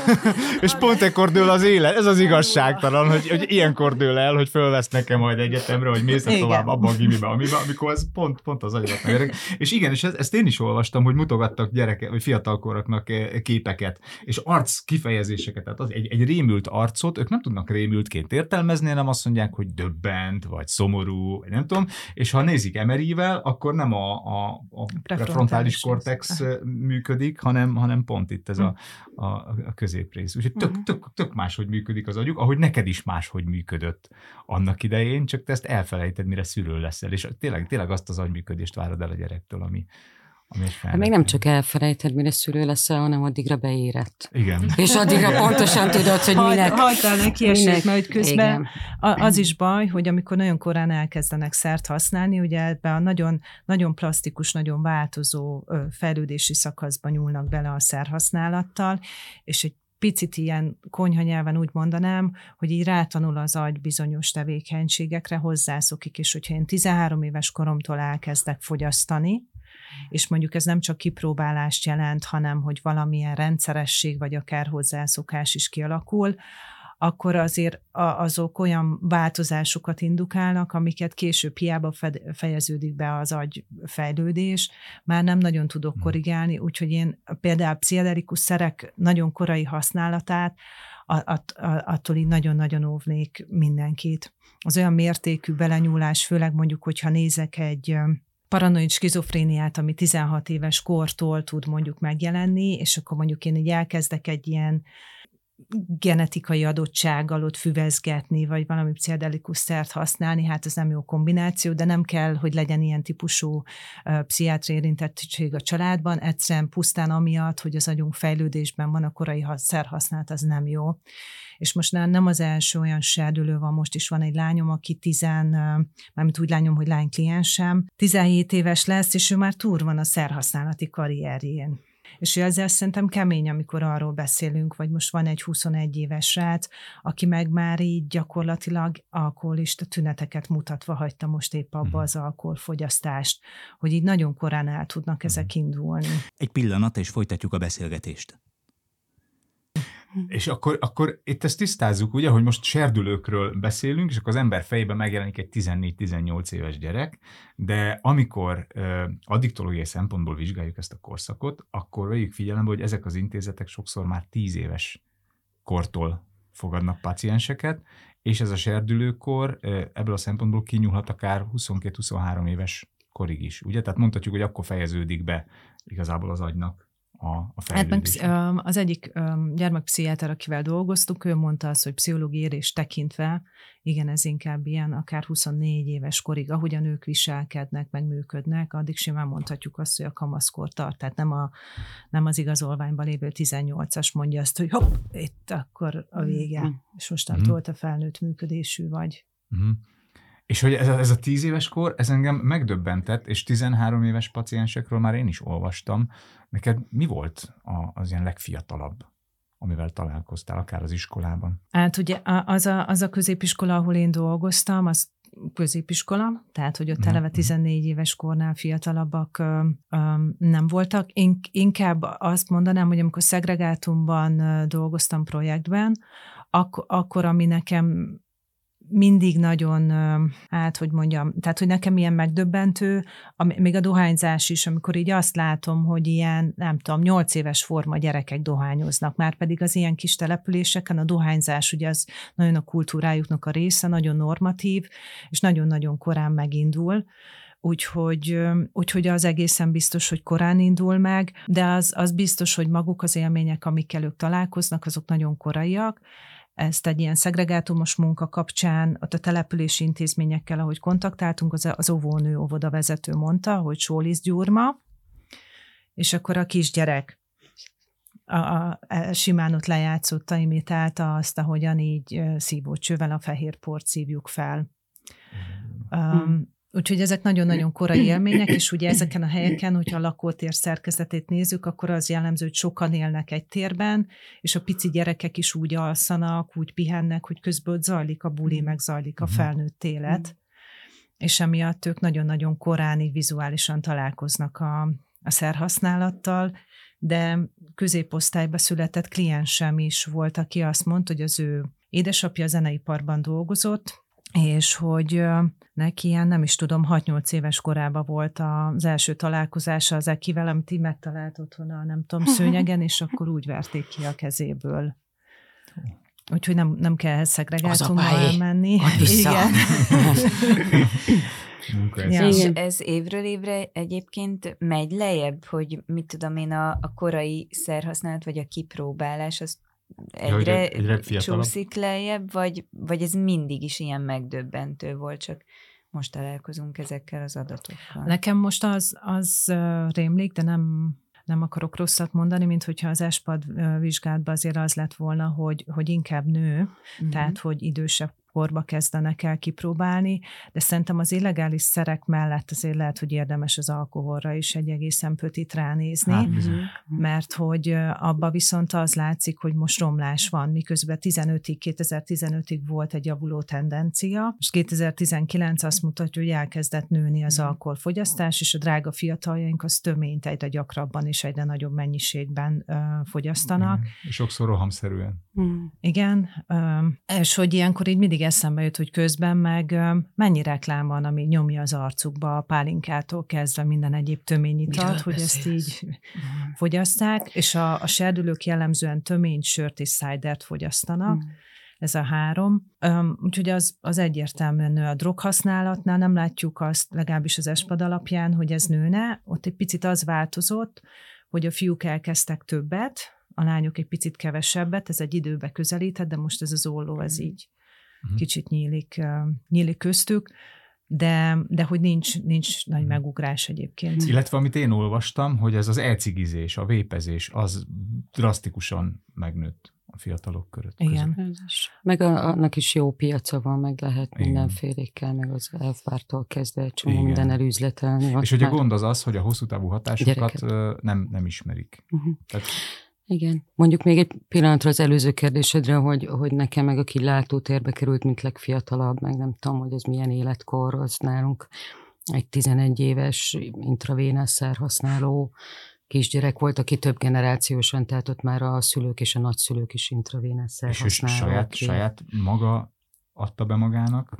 és pont ekkor dől az élet. Ez az igazságtalan, hogy, hogy ilyenkor dől el, hogy fölvesz nekem majd egyetemre, hogy mész tovább abban a gimibe, amiben, amikor ez pont, pont az agyadat megérek. És igen, és ezt, ezt, én is olvastam, hogy mutogattak gyereke, vagy fiatalkoroknak eh, képeket, és arc kifejezéseket. Tehát az, egy, egy rémült arcot, ők nem tudnak rémültként értelmezni, nem azt mondják, hogy döbbent, vagy szomorú, vagy nem tudom, és ha nézik emerivel, akkor nem a, a, a prefrontális frontális kortex működik, hanem, hanem pont itt ez a, hm. a, a középrész. Úgyhogy tök, hm. tök, tök máshogy működik az agyuk, ahogy neked is máshogy működött annak idején, csak te ezt elfelejted, mire szülő leszel, és tényleg, tényleg azt az agyműködést várod el a gyerektől, ami, Hát még nem csak elfelejted, mire szülő leszel, hanem addigra beérett. Igen. És addigra pontosan tudod, hogy minek. Hagytál neki esélyt, mert közben Igen. az is baj, hogy amikor nagyon korán elkezdenek szert használni, ugye ebbe a nagyon, nagyon plastikus, nagyon változó fejlődési szakaszban nyúlnak bele a szerhasználattal, és egy picit ilyen konyhanyelven úgy mondanám, hogy így rátanul az agy bizonyos tevékenységekre, hozzászokik, és hogyha én 13 éves koromtól elkezdek fogyasztani, és mondjuk ez nem csak kipróbálást jelent, hanem hogy valamilyen rendszeresség vagy akár hozzászokás is kialakul, akkor azért azok olyan változásokat indukálnak, amiket később hiába fejeződik be az agy fejlődés, már nem nagyon tudok hmm. korrigálni, úgyhogy én például pszichedelikus szerek nagyon korai használatát, attól így nagyon-nagyon óvnék mindenkit. Az olyan mértékű belenyúlás, főleg mondjuk, hogyha nézek egy paranoid skizofréniát, ami 16 éves kortól tud mondjuk megjelenni, és akkor mondjuk én így elkezdek egy ilyen genetikai adottsággal ott füvezgetni, vagy valami pszichedelikus szert használni, hát ez nem jó kombináció, de nem kell, hogy legyen ilyen típusú pszichiátri érintettség a családban, egyszerűen pusztán amiatt, hogy az agyunk fejlődésben van a korai szerhasználat, az nem jó. És most nem az első olyan serdülő van, most is van egy lányom, aki tizen, mármint úgy lányom, hogy lány kliensem, 17 éves lesz, és ő már túr van a szerhasználati karrierjén. És ezzel szerintem kemény, amikor arról beszélünk, vagy most van egy 21 éves srác, aki meg már így gyakorlatilag alkoholista tüneteket mutatva hagyta most épp abba mhm. az alkoholfogyasztást, hogy így nagyon korán el tudnak ezek mhm. indulni. Egy pillanat, és folytatjuk a beszélgetést. És akkor, akkor itt ezt tisztázzuk, ugye, hogy most serdülőkről beszélünk, és akkor az ember fejében megjelenik egy 14-18 éves gyerek, de amikor uh, addiktológiai szempontból vizsgáljuk ezt a korszakot, akkor vegyük figyelembe, hogy ezek az intézetek sokszor már 10 éves kortól fogadnak pacienseket, és ez a serdülőkor ebből a szempontból kinyúlhat akár 22-23 éves korig is. Ugye? Tehát mondhatjuk, hogy akkor fejeződik be igazából az agynak a, a fejlődés. Hát meg az egyik gyermekpszichiáter, akivel dolgoztuk, ő mondta azt, hogy pszichológiai érés tekintve, igen, ez inkább ilyen, akár 24 éves korig, ahogyan ők viselkednek, meg működnek, addig simán mondhatjuk azt, hogy a kamaszkor tart, tehát nem, a, nem az igazolványban lévő 18-as mondja azt, hogy hopp, itt akkor a vége, mm. és mostantól mm. te felnőtt működésű vagy. Mm. És hogy ez a, ez a 10 éves kor, ez engem megdöbbentett, és 13 éves paciensekről már én is olvastam. Neked mi volt a, az ilyen legfiatalabb, amivel találkoztál, akár az iskolában? Hát ugye az a, az a középiskola, ahol én dolgoztam, az középiskola, tehát hogy ott eleve 14 mhm. éves kornál fiatalabbak ö, ö, nem voltak. Én inkább azt mondanám, hogy amikor szegregátumban dolgoztam projektben, ak- akkor ami nekem mindig nagyon, hát hogy mondjam, tehát hogy nekem ilyen megdöbbentő, még a dohányzás is, amikor így azt látom, hogy ilyen, nem tudom, nyolc éves forma gyerekek dohányoznak, már pedig az ilyen kis településeken a dohányzás ugye az nagyon a kultúrájuknak a része, nagyon normatív, és nagyon-nagyon korán megindul. Úgyhogy, úgyhogy az egészen biztos, hogy korán indul meg, de az, az biztos, hogy maguk az élmények, amikkel ők találkoznak, azok nagyon koraiak, ezt egy ilyen szegregátumos munka kapcsán, ott a települési intézményekkel, ahogy kontaktáltunk, az, az óvónő, óvoda vezető mondta, hogy Sólisz Gyurma, és akkor a kisgyerek a, a, a simán ott lejátszotta, imitálta azt, ahogyan így szívócsővel a fehér port szívjuk fel. Um, Úgyhogy ezek nagyon-nagyon korai élmények, és ugye ezeken a helyeken, hogyha a lakótér szerkezetét nézzük, akkor az jellemző, hogy sokan élnek egy térben, és a pici gyerekek is úgy alszanak, úgy pihennek, hogy közben zajlik a buli, meg zajlik a mhm. felnőtt élet, és emiatt ők nagyon-nagyon korán így vizuálisan találkoznak a, a szerhasználattal, de középosztályba született kliensem is volt, aki azt mondta, hogy az ő édesapja a zeneiparban dolgozott, és hogy neki ilyen, nem is tudom, 6-8 éves korában volt az első találkozása az Ekivel, amit így megtalált otthon a nem tudom, szőnyegen, és akkor úgy verték ki a kezéből. Úgyhogy nem, nem kell ehhez szegregátummal elmenni. Igen. ja. És ez évről évre egyébként megy lejjebb, hogy mit tudom én, a, a korai szerhasználat, vagy a kipróbálás, az egyre, ja, egyre, egyre csúszik lejjebb, vagy, vagy ez mindig is ilyen megdöbbentő volt, csak most találkozunk ezekkel az adatokkal. Nekem most az, az rémlik, de nem, nem akarok rosszat mondani, mint hogyha az ESPAD vizsgálatban azért az lett volna, hogy, hogy inkább nő, uh-huh. tehát hogy idősebb korba kezdenek el kipróbálni, de szerintem az illegális szerek mellett azért lehet, hogy érdemes az alkoholra is egy egészen pötit ránézni, hát, mert hogy abba viszont az látszik, hogy most romlás van, miközben 15-ig, 2015-ig volt egy javuló tendencia, és 2019 azt mutatja, hogy elkezdett nőni az alkoholfogyasztás, és a drága fiataljaink az töményt egyre gyakrabban és egyre nagyobb mennyiségben uh, fogyasztanak. És sokszor rohamszerűen. Igen, um, és hogy ilyenkor így mindig eszembe jut, hogy közben meg mennyi reklám van, ami nyomja az arcukba a pálinkától kezdve minden egyéb töményitalt, hogy ezt így mm. fogyaszták, és a, a serdülők jellemzően tömény, sört és szájdert fogyasztanak, mm. ez a három. Um, úgyhogy az, az egyértelműen nő a droghasználatnál, nem látjuk azt, legalábbis az espad alapján, hogy ez nőne, ott egy picit az változott, hogy a fiúk elkezdtek többet, a lányok egy picit kevesebbet, ez egy időbe közelített, de most ez az olló, ez mm. így uh-huh. kicsit nyílik, nyílik köztük, de, de hogy nincs, nincs nagy mhm. megugrás egyébként. Illetve amit én olvastam, hogy ez az elcigizés, a vépezés, az drasztikusan megnőtt a fiatalok között. Igen. Meg a, annak is jó piaca van, meg lehet Igen. mindenfélékkel, meg az elvpártól kezdve egy csomó minden elüzletelni. És hogy a gond az az, hogy a hosszú távú hatásokat nem, nem ismerik. Uh-huh. Tehát igen. Mondjuk még egy pillanatra az előző kérdésedre, hogy, hogy nekem meg aki látótérbe került, mint legfiatalabb, meg nem tudom, hogy ez milyen életkor, az nálunk egy 11 éves intravénás szerhasználó kisgyerek volt, aki több generációsan, tehát ott már a szülők és a nagyszülők is intravénás szerhasználók. És saját, saját maga adta be magának?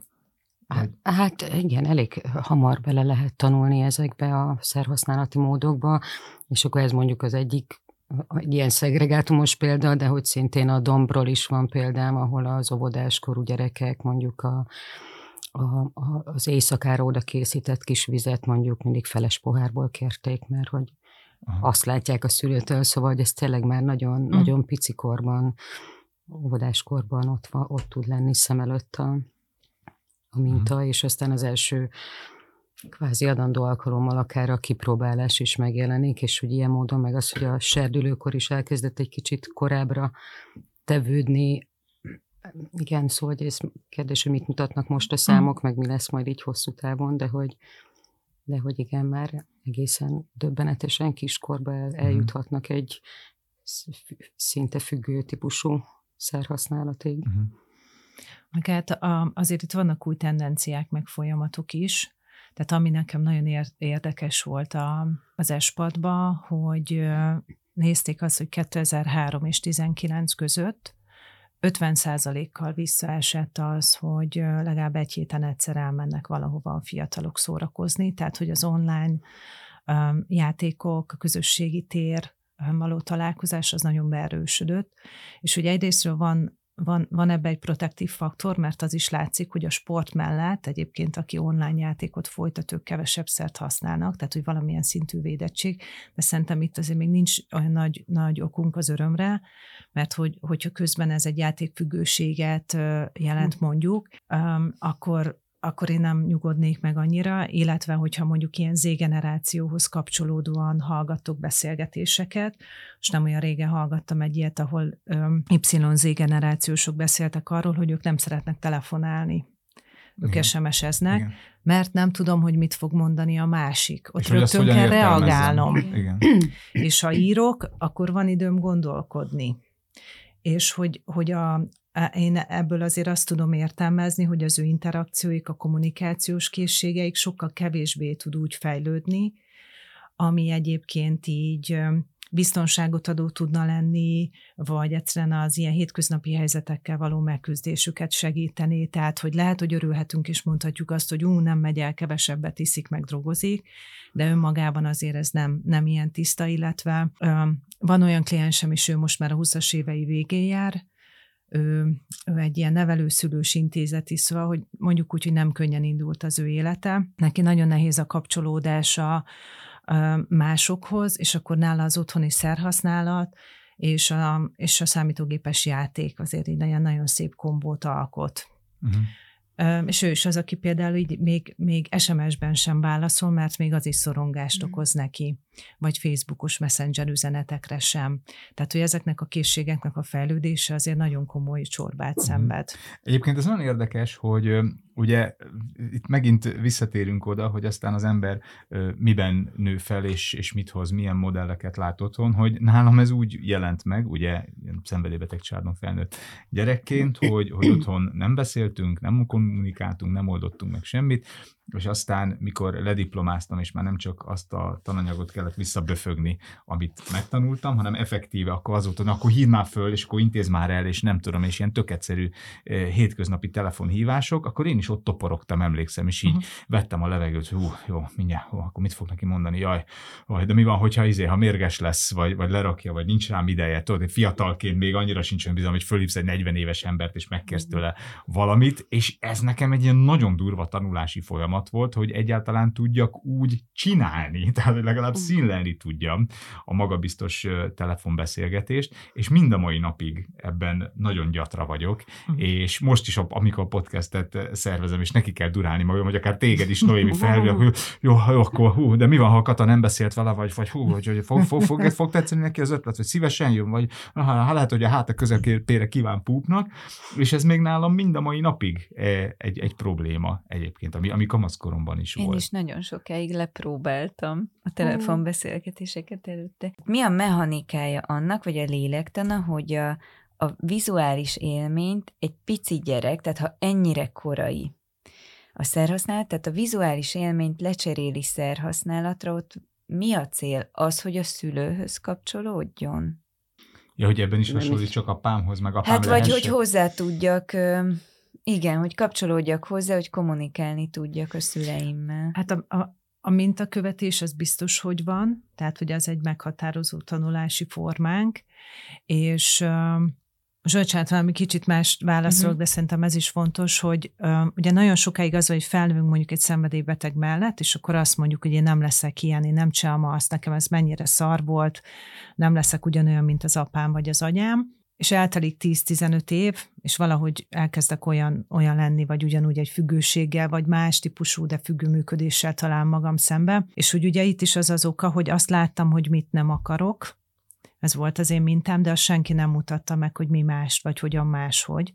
Hát, hát igen, elég hamar bele lehet tanulni ezekbe a szerhasználati módokba, és akkor ez mondjuk az egyik egy ilyen szegregátumos példa, de hogy szintén a Dombról is van példám, ahol az óvodáskorú gyerekek mondjuk a, a, a, az éjszakára oda készített kis vizet mondjuk mindig feles pohárból kérték, mert hogy Aha. azt látják a szülőtől, szóval hogy ez tényleg már nagyon, mm. nagyon pici korban, óvodáskorban ott, van, ott tud lenni szem előtt a, a minta, mm. és aztán az első kvázi adandó alkalommal akár a kipróbálás is megjelenik, és hogy ilyen módon meg az, hogy a serdülőkor is elkezdett egy kicsit korábbra tevődni, igen, szóval hogy ez kérdés, hogy mit mutatnak most a számok, meg mi lesz majd így hosszú távon, de hogy, de hogy igen, már egészen döbbenetesen kiskorba el, mhm. eljuthatnak egy szinte függő típusú szerhasználatig. Uh-huh. Meg hát azért itt vannak új tendenciák, meg folyamatok is, tehát ami nekem nagyon érdekes volt a, az espadba, hogy nézték azt, hogy 2003 és 19 között 50%-kal visszaesett az, hogy legalább egy héten egyszer elmennek valahova a fiatalok szórakozni, tehát hogy az online játékok, a közösségi tér való találkozás az nagyon beerősödött, és hogy egyrésztről van van, van ebbe egy protektív faktor, mert az is látszik, hogy a sport mellett egyébként, aki online játékot folytat, ők kevesebb szert használnak, tehát hogy valamilyen szintű védettség, de szerintem itt azért még nincs olyan nagy, nagy okunk az örömre, mert hogy, hogyha közben ez egy játékfüggőséget jelent mondjuk, akkor, akkor én nem nyugodnék meg annyira, illetve hogyha mondjuk ilyen Z-generációhoz kapcsolódóan hallgattok beszélgetéseket, és nem olyan régen hallgattam egy ilyet, ahol YZ generációsok beszéltek arról, hogy ők nem szeretnek telefonálni. Ők Igen. SMS-eznek, Igen. mert nem tudom, hogy mit fog mondani a másik. Ott és rögtön kell reagálnom. Igen. és ha írok, akkor van időm gondolkodni. És hogy, hogy a, én ebből azért azt tudom értelmezni, hogy az ő interakcióik, a kommunikációs készségeik sokkal kevésbé tud úgy fejlődni, ami egyébként így biztonságot adó tudna lenni, vagy egyszerűen az ilyen hétköznapi helyzetekkel való megküzdésüket segíteni. Tehát, hogy lehet, hogy örülhetünk és mondhatjuk azt, hogy ú, nem megy el, kevesebbet iszik, meg drogozik, de önmagában azért ez nem, nem ilyen tiszta, illetve ö, van olyan kliensem is, ő most már a 20-as évei végén jár, ő, ő egy ilyen nevelőszülős intézet is, szóval, hogy mondjuk úgy, hogy nem könnyen indult az ő élete. Neki nagyon nehéz a kapcsolódása másokhoz, és akkor nála az otthoni szerhasználat, és a, és a számítógépes játék azért így nagyon, nagyon szép kombót alkot. Uh-huh. És ő is az, aki például így még, még SMS-ben sem válaszol, mert még az is szorongást mm. okoz neki, vagy Facebookos messenger üzenetekre sem. Tehát, hogy ezeknek a készségeknek a fejlődése azért nagyon komoly csorbát mm. szenved. Egyébként ez nagyon érdekes, hogy ugye itt megint visszatérünk oda, hogy aztán az ember miben nő fel, és, és mit hoz, milyen modelleket lát otthon, hogy nálam ez úgy jelent meg, ugye szenvedélybeteg családon felnőtt gyerekként, hogy, hogy otthon nem beszéltünk, nem kommunikáltunk, nem oldottunk meg semmit, és aztán, mikor lediplomáztam, és már nem csak azt a tananyagot kellett visszaböfögni, amit megtanultam, hanem effektíve akkor az volt, hogy akkor hív már föl, és akkor intéz már el, és nem tudom, és ilyen tök egyszerű hétköznapi telefonhívások, akkor én is ott toporogtam, emlékszem, és így uh-huh. vettem a levegőt, hú, jó, mindjárt, hú, akkor mit fog neki mondani, jaj, jaj de mi van, hogyha izé, ha mérges lesz, vagy, vagy lerakja, vagy nincs rám ideje, tudod, fiatalként még annyira sincs olyan bizalom, hogy fölhívsz egy 40 éves embert, és megkérsz tőle valamit, és ez nekem egy ilyen nagyon durva tanulási folyamat, volt, hogy egyáltalán tudjak úgy csinálni, tehát hogy legalább mm. színlelni tudjam a magabiztos telefonbeszélgetést, és mind a mai napig ebben nagyon gyatra vagyok, uh-huh. és most is, amikor a podcastet szervezem, és neki kell durálni magam, hogy akár téged is, Noémi felül, hogy jó, jó, akkor hú, de mi van, ha Kata nem beszélt vele, vagy, vagy hú, hogy, hogy fog, fog, fog, fog tetszeni neki az ötlet, hogy szívesen jön, vagy ha, ha lehet, hogy a háta közepére kíván púpnak, és ez még nálam mind a mai napig egy, egy probléma egyébként, ami, ami kamaszkoromban is Én volt. Én is nagyon sokáig lepróbáltam a telefonbeszélgetéseket előtte. Mi a mechanikája annak, vagy a lélektana, hogy a, a vizuális élményt egy pici gyerek, tehát ha ennyire korai a szerhasználat, tehát a vizuális élményt lecseréli szerhasználatra, ott mi a cél? Az, hogy a szülőhöz kapcsolódjon? Ja, hogy ebben is hasonlít csak apámhoz, meg apám Hát vagy, lehessen. hogy hozzá tudjak igen, hogy kapcsolódjak hozzá, hogy kommunikálni tudjak a szüleimmel. Hát a, a, a mintakövetés az biztos, hogy van, tehát hogy az egy meghatározó tanulási formánk, és Zsolcsát valami kicsit más válaszolok, uh-huh. de szerintem ez is fontos, hogy uh, ugye nagyon sokáig az, hogy felnövünk mondjuk egy szenvedélybeteg mellett, és akkor azt mondjuk, hogy én nem leszek ilyen, én nem csinálom azt, nekem ez mennyire szar volt, nem leszek ugyanolyan, mint az apám vagy az anyám, és eltelik 10-15 év, és valahogy elkezdek olyan, olyan lenni, vagy ugyanúgy egy függőséggel, vagy más típusú, de függő működéssel talál magam szembe. És hogy ugye itt is az az oka, hogy azt láttam, hogy mit nem akarok, ez volt az én mintám, de azt senki nem mutatta meg, hogy mi más, vagy hogyan máshogy.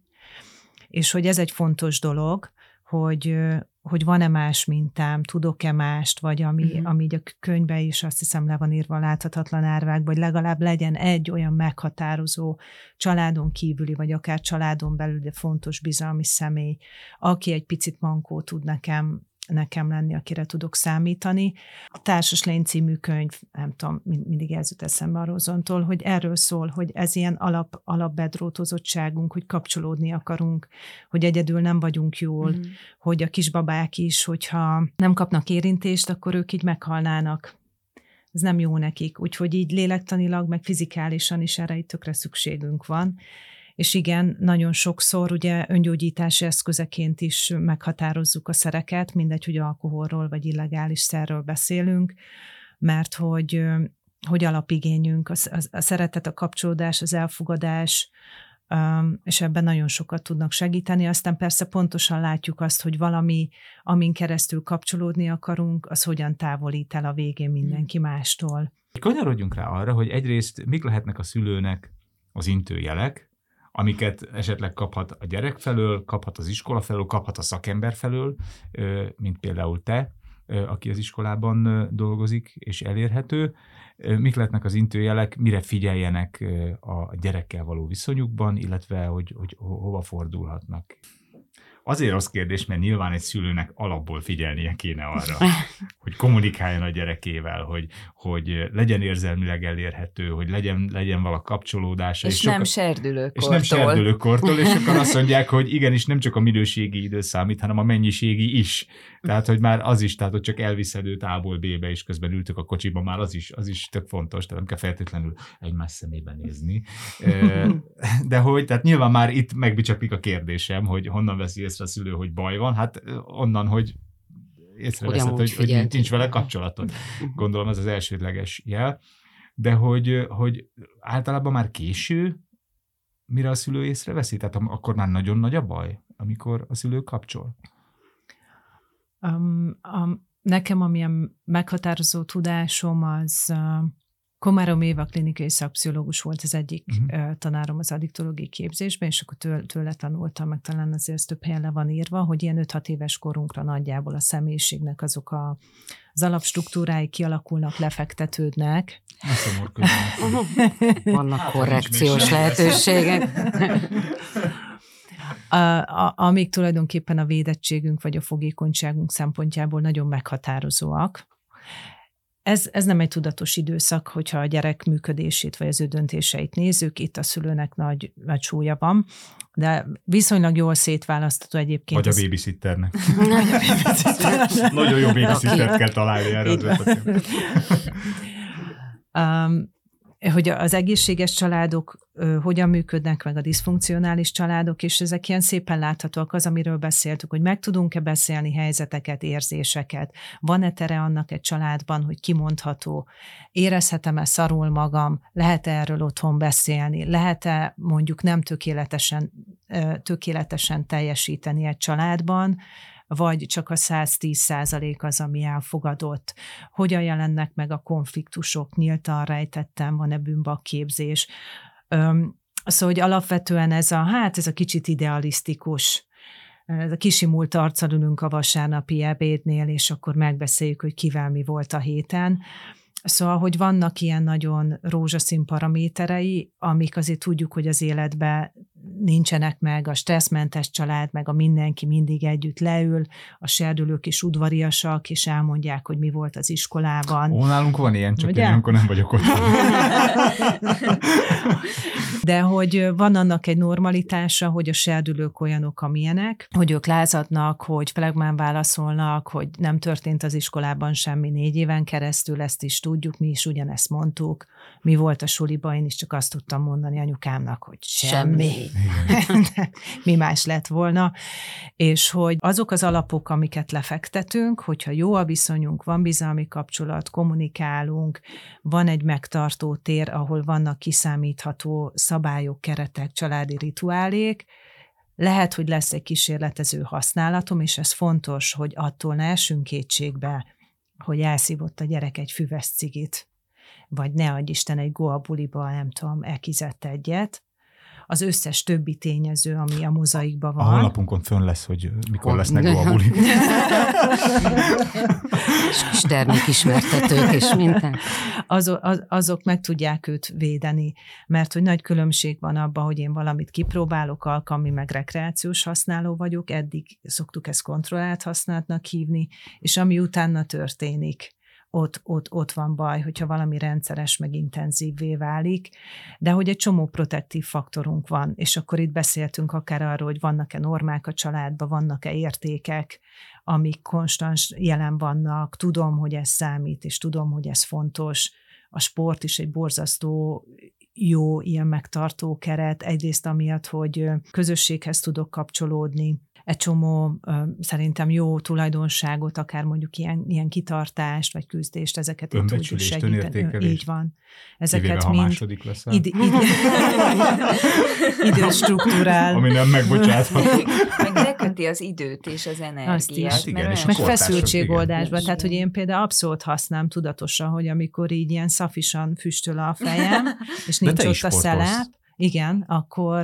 És hogy ez egy fontos dolog, hogy, hogy van-e más mintám, tudok-e mást, vagy ami, uh-huh. ami így a könyvben is azt hiszem le van írva láthatatlan árvák, vagy legalább legyen egy olyan meghatározó családon kívüli, vagy akár családon belül, de fontos bizalmi személy, aki egy picit mankó tud nekem nekem lenni, akire tudok számítani. A Társas Lény című könyv, nem tudom, mindig ez jut eszembe a Rozontól, hogy erről szól, hogy ez ilyen alap, alapbedrótozottságunk, hogy kapcsolódni akarunk, hogy egyedül nem vagyunk jól, mm. hogy a kisbabák is, hogyha nem kapnak érintést, akkor ők így meghalnának. Ez nem jó nekik. Úgyhogy így lélektanilag, meg fizikálisan is erre itt tökre szükségünk van és igen, nagyon sokszor ugye öngyógyítási eszközeként is meghatározzuk a szereket, mindegy, hogy alkoholról vagy illegális szerről beszélünk, mert hogy, hogy alapigényünk, a, a, a szeretet, a kapcsolódás, az elfogadás, és ebben nagyon sokat tudnak segíteni. Aztán persze pontosan látjuk azt, hogy valami, amin keresztül kapcsolódni akarunk, az hogyan távolít el a végén mindenki mástól. Kanyarodjunk rá arra, hogy egyrészt mik lehetnek a szülőnek az intőjelek, amiket esetleg kaphat a gyerek felől, kaphat az iskola felől, kaphat a szakember felől, mint például te, aki az iskolában dolgozik és elérhető. Mik lehetnek az intőjelek, mire figyeljenek a gyerekkel való viszonyukban, illetve hogy, hogy hova fordulhatnak? Azért rossz kérdés, mert nyilván egy szülőnek alapból figyelnie kéne arra, hogy kommunikáljon a gyerekével, hogy, hogy legyen érzelmileg elérhető, hogy legyen, legyen vala kapcsolódása. És, és nem serdülőkortól. És nem serdülőkortól, és akkor azt mondják, hogy igenis nem csak a minőségi idő számít, hanem a mennyiségi is. Tehát, hogy már az is, tehát, hogy csak elviszed őt A-ból B-be, és közben ültök a kocsiba, már az is, az is tök fontos, tehát nem kell feltétlenül egymás szemébe nézni. De hogy, tehát nyilván már itt megbicsaklik a kérdésem, hogy honnan veszi észre a szülő, hogy baj van, hát onnan, hogy észreveszed, hogy, hogy nincs, nincs vele kapcsolatod. Gondolom ez az elsődleges jel. De hogy, hogy általában már késő, mire a szülő észreveszi? Tehát akkor már nagyon nagy a baj, amikor a szülő kapcsol? Um, um, nekem, amilyen meghatározó tudásom, az uh, Komárom Éva klinikai szakpszichológus volt az egyik uh-huh. tanárom az addiktológiai képzésben, és akkor tőle, tőle tanultam, meg talán azért ez több helyen le van írva, hogy ilyen 5-6 éves korunkra nagyjából a személyiségnek azok a, az alapstruktúrái kialakulnak, lefektetődnek. Vannak korrekciós lehetőségek. a, a, amik tulajdonképpen a védettségünk vagy a fogékonyságunk szempontjából nagyon meghatározóak. Ez, ez nem egy tudatos időszak, hogyha a gyerek működését vagy az ő döntéseit nézzük, itt a szülőnek nagy, nagy súlya van, de viszonylag jól szétválasztható egyébként. Vagy a babysitternek. Nagyon jó babysittert kell találni erre um, hogy az egészséges családok hogyan működnek, meg a diszfunkcionális családok, és ezek ilyen szépen láthatóak az, amiről beszéltük, hogy meg tudunk-e beszélni helyzeteket, érzéseket, van-e tere annak egy családban, hogy kimondható, érezhetem-e szarul magam, lehet-e erről otthon beszélni, lehet-e mondjuk nem tökéletesen, tökéletesen teljesíteni egy családban, vagy csak a 110 százalék az, ami elfogadott. Hogyan jelennek meg a konfliktusok, nyíltan rejtettem, van-e bűnbakképzés. Szóval, hogy alapvetően ez a, hát ez a kicsit idealisztikus, a kisimult arccal ülünk a vasárnapi ebédnél, és akkor megbeszéljük, hogy kivel mi volt a héten. Szóval, hogy vannak ilyen nagyon rózsaszín paraméterei, amik azért tudjuk, hogy az életben nincsenek meg, a stresszmentes család, meg a mindenki mindig együtt leül, a serdülők is udvariasak, és elmondják, hogy mi volt az iskolában. Ó, nálunk van ilyen, csak Ugye? én amikor nem vagyok ott. De hogy van annak egy normalitása, hogy a serdülők olyanok, amilyenek, hogy ők lázadnak, hogy flegmán válaszolnak, hogy nem történt az iskolában semmi négy éven keresztül, ezt is tudjuk, mi is ugyanezt mondtuk. Mi volt a suliba, én is csak azt tudtam mondani anyukámnak, hogy semmi. semmi. mi más lett volna, és hogy azok az alapok, amiket lefektetünk, hogyha jó a viszonyunk, van bizalmi kapcsolat, kommunikálunk, van egy megtartó tér, ahol vannak kiszámítható szabályok, keretek, családi rituálék, lehet, hogy lesz egy kísérletező használatom, és ez fontos, hogy attól ne esünk kétségbe, hogy elszívott a gyerek egy füves cigit, vagy ne adj Isten egy goa buliba, nem tudom, elkizett egyet, az összes többi tényező, ami a mozaikban van. A honlapunkon fönn lesz, hogy mikor lesznek a bulik. és kis termékismertetők, és minden. Azok, az, azok meg tudják őt védeni, mert hogy nagy különbség van abban, hogy én valamit kipróbálok, alkalmi meg rekreációs használó vagyok, eddig szoktuk ezt kontrollált használatnak hívni, és ami utána történik, ott, ott, ott van baj, hogyha valami rendszeres, meg intenzívvé válik, de hogy egy csomó protektív faktorunk van, és akkor itt beszéltünk akár arról, hogy vannak-e normák a családban, vannak-e értékek, amik konstans jelen vannak, tudom, hogy ez számít, és tudom, hogy ez fontos. A sport is egy borzasztó jó ilyen megtartó keret, egyrészt amiatt, hogy közösséghez tudok kapcsolódni, egy csomó szerintem jó tulajdonságot, akár mondjuk ilyen, ilyen kitartást, vagy küzdést, ezeket itt tudjuk segíteni. Így van. Ezeket Kivéve, mind... második leszel. Id, id, időstruktúrál. Ami nem megbocsátható. Meg leköti az időt és az energiát. Azt is. Hát igen, és meg feszültségoldásba. Tehát, hogy én például abszolút használom tudatosan, hogy amikor így ilyen szafisan füstöl a fejem, és nincs ott a szelep, igen, akkor...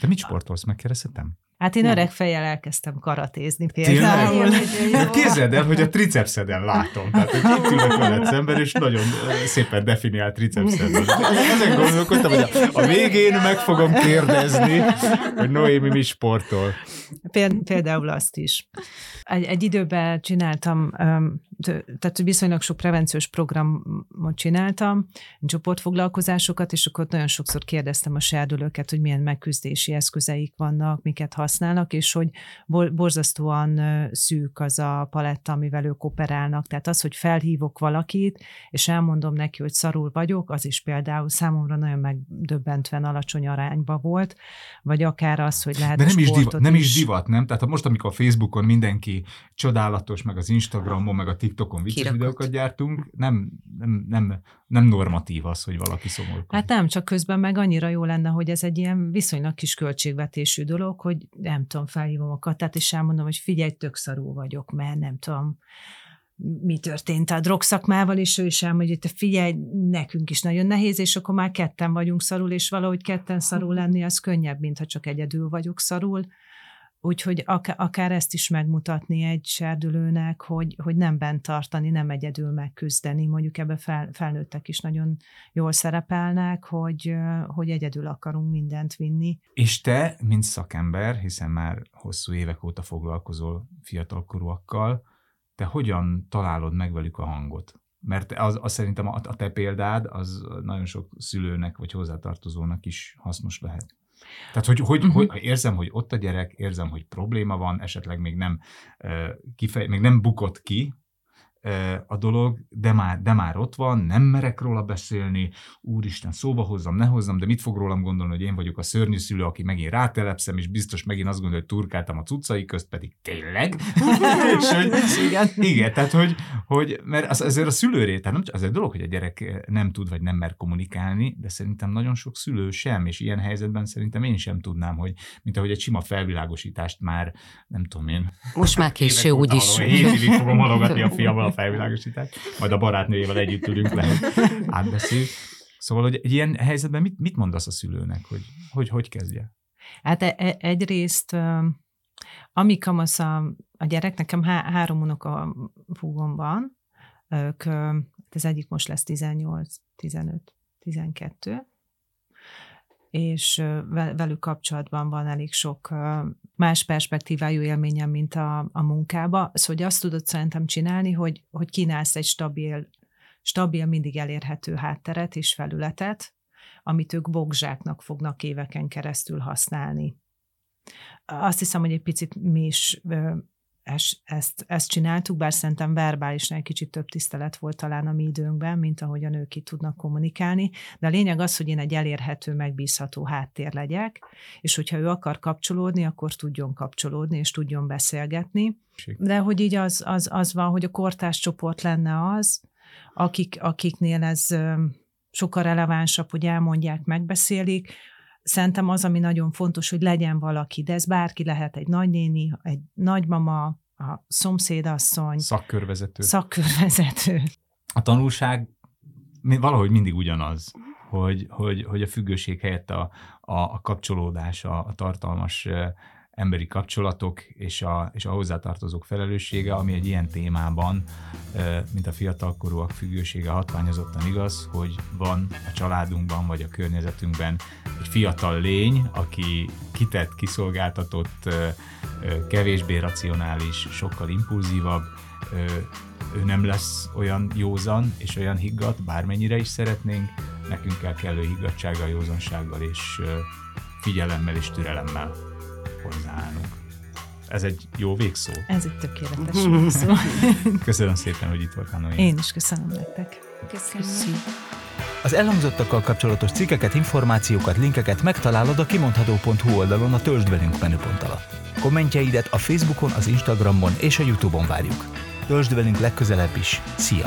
Te mit sportolsz, megkérdezhetem? Hát én nem. öreg fejjel elkezdtem karatézni például. Tényleg? Képzeld el, hogy a tricepszeden látom. Tehát, hogy itt ülök veled szemben, és nagyon szépen definiált tricepszeden. Ezen gondolkodtam, hogy a, végén meg fogom kérdezni, hogy Noémi mi sportol. Például azt is. Egy, egy időben csináltam, tehát viszonylag sok prevenciós programot csináltam, csoportfoglalkozásokat, és akkor nagyon sokszor kérdeztem a serdülőket, hogy milyen megküzdési eszközeik vannak, miket használnak, és hogy borzasztóan szűk az a paletta, amivel ők operálnak. Tehát az, hogy felhívok valakit, és elmondom neki, hogy szarul vagyok, az is például számomra nagyon megdöbbentően alacsony arányba volt, vagy akár az, hogy lehet De nem is, divat, nem is divat, nem? Tehát most, amikor a Facebookon mindenki csodálatos, meg az Instagramon, meg a TikTokon vicces Kirakott. videókat gyártunk, nem, nem, nem, nem normatív az, hogy valaki szomorú. Hát nem, csak közben meg annyira jó lenne, hogy ez egy ilyen viszonylag kis költségvetésű dolog, hogy nem tudom, felhívom a katát, és elmondom, hogy figyelj, tök szarú vagyok, mert nem tudom, mi történt a drogszakmával, és ő is elmondja, hogy te figyelj, nekünk is nagyon nehéz, és akkor már ketten vagyunk szarul, és valahogy ketten szarul lenni, az könnyebb, mint ha csak egyedül vagyok szarul. Úgyhogy akár, ezt is megmutatni egy serdülőnek, hogy, hogy nem bent tartani, nem egyedül megküzdeni. Mondjuk ebbe fel, felnőttek is nagyon jól szerepelnek, hogy, hogy egyedül akarunk mindent vinni. És te, mint szakember, hiszen már hosszú évek óta foglalkozol fiatalkorúakkal, te hogyan találod meg velük a hangot? Mert az, az szerintem a, a te példád az nagyon sok szülőnek vagy hozzátartozónak is hasznos lehet. Tehát, hogy, hogy, uh-huh. hogy érzem, hogy ott a gyerek, érzem, hogy probléma van, esetleg még nem, kifej, még nem bukott ki, a dolog, de már, de már ott van, nem merek róla beszélni, úristen, szóba hozzam, ne hozzam, de mit fog rólam gondolni, hogy én vagyok a szörnyű szülő, aki megint rátelepszem, és biztos megint azt gondolja, hogy turkáltam a cuccai közt, pedig tényleg. és hogy, igen. igen, tehát hogy, hogy mert az, azért a szülőré, tehát nem csak az egy dolog, hogy a gyerek nem tud vagy nem mer kommunikálni, de szerintem nagyon sok szülő sem, és ilyen helyzetben szerintem én sem tudnám, hogy mint ahogy egy sima felvilágosítást már, nem tudom én. Most már késő úgyis. Hét évig fogom halogatni a fiammal a felvilágosítást, majd a barátnőjével együtt ülünk le, átbeszéljük. Szóval, hogy ilyen helyzetben mit, mit mondasz a szülőnek, hogy hogy, hogy kezdje? Hát e, e, egyrészt, ami kamasz a, a gyerek, nekem há, három unoka húgom van, ők, az egyik most lesz 18, 15, 12, és velük kapcsolatban van elég sok más perspektívájú élményem, mint a, a munkába. Szóval hogy azt tudod szerintem csinálni, hogy, hogy kínálsz egy stabil, stabil, mindig elérhető hátteret és felületet, amit ők bogzsáknak fognak éveken keresztül használni. Azt hiszem, hogy egy picit mi is ezt, ezt, ezt csináltuk, bár szerintem verbálisan egy kicsit több tisztelet volt talán a mi időnkben, mint ahogy a nők itt tudnak kommunikálni, de a lényeg az, hogy én egy elérhető, megbízható háttér legyek, és hogyha ő akar kapcsolódni, akkor tudjon kapcsolódni, és tudjon beszélgetni. De hogy így az, az, az van, hogy a kortás csoport lenne az, akik, akiknél ez sokkal relevánsabb, hogy elmondják, megbeszélik, Szerintem az, ami nagyon fontos, hogy legyen valaki, de ez bárki lehet, egy nagynéni, egy nagymama, a szomszédasszony. Szakkörvezető. Szakkörvezető. A tanulság valahogy mindig ugyanaz. hogy, hogy, hogy a függőség helyett a, a, a kapcsolódás, a, a tartalmas emberi kapcsolatok és a, és a hozzátartozók felelőssége, ami egy ilyen témában, mint a fiatalkorúak függősége hatványozottan igaz, hogy van a családunkban vagy a környezetünkben egy fiatal lény, aki kitett, kiszolgáltatott, kevésbé racionális, sokkal impulzívabb, ő nem lesz olyan józan és olyan higgadt, bármennyire is szeretnénk, nekünk kell kellő higgadsággal, józansággal és figyelemmel és türelemmel hozzáállnunk. Ez egy jó végszó. Ez egy tökéletes végszó. Köszönöm szépen, hogy itt voltál, Noé. Én is köszönöm nektek. Köszönöm. köszönöm. Az elhangzottakkal kapcsolatos cikkeket, információkat, linkeket megtalálod a kimondható.hu oldalon a Töltsd velünk menüpont alatt. Kommentjeidet a Facebookon, az Instagramon és a Youtube-on várjuk. Töltsd velünk legközelebb is. Szia!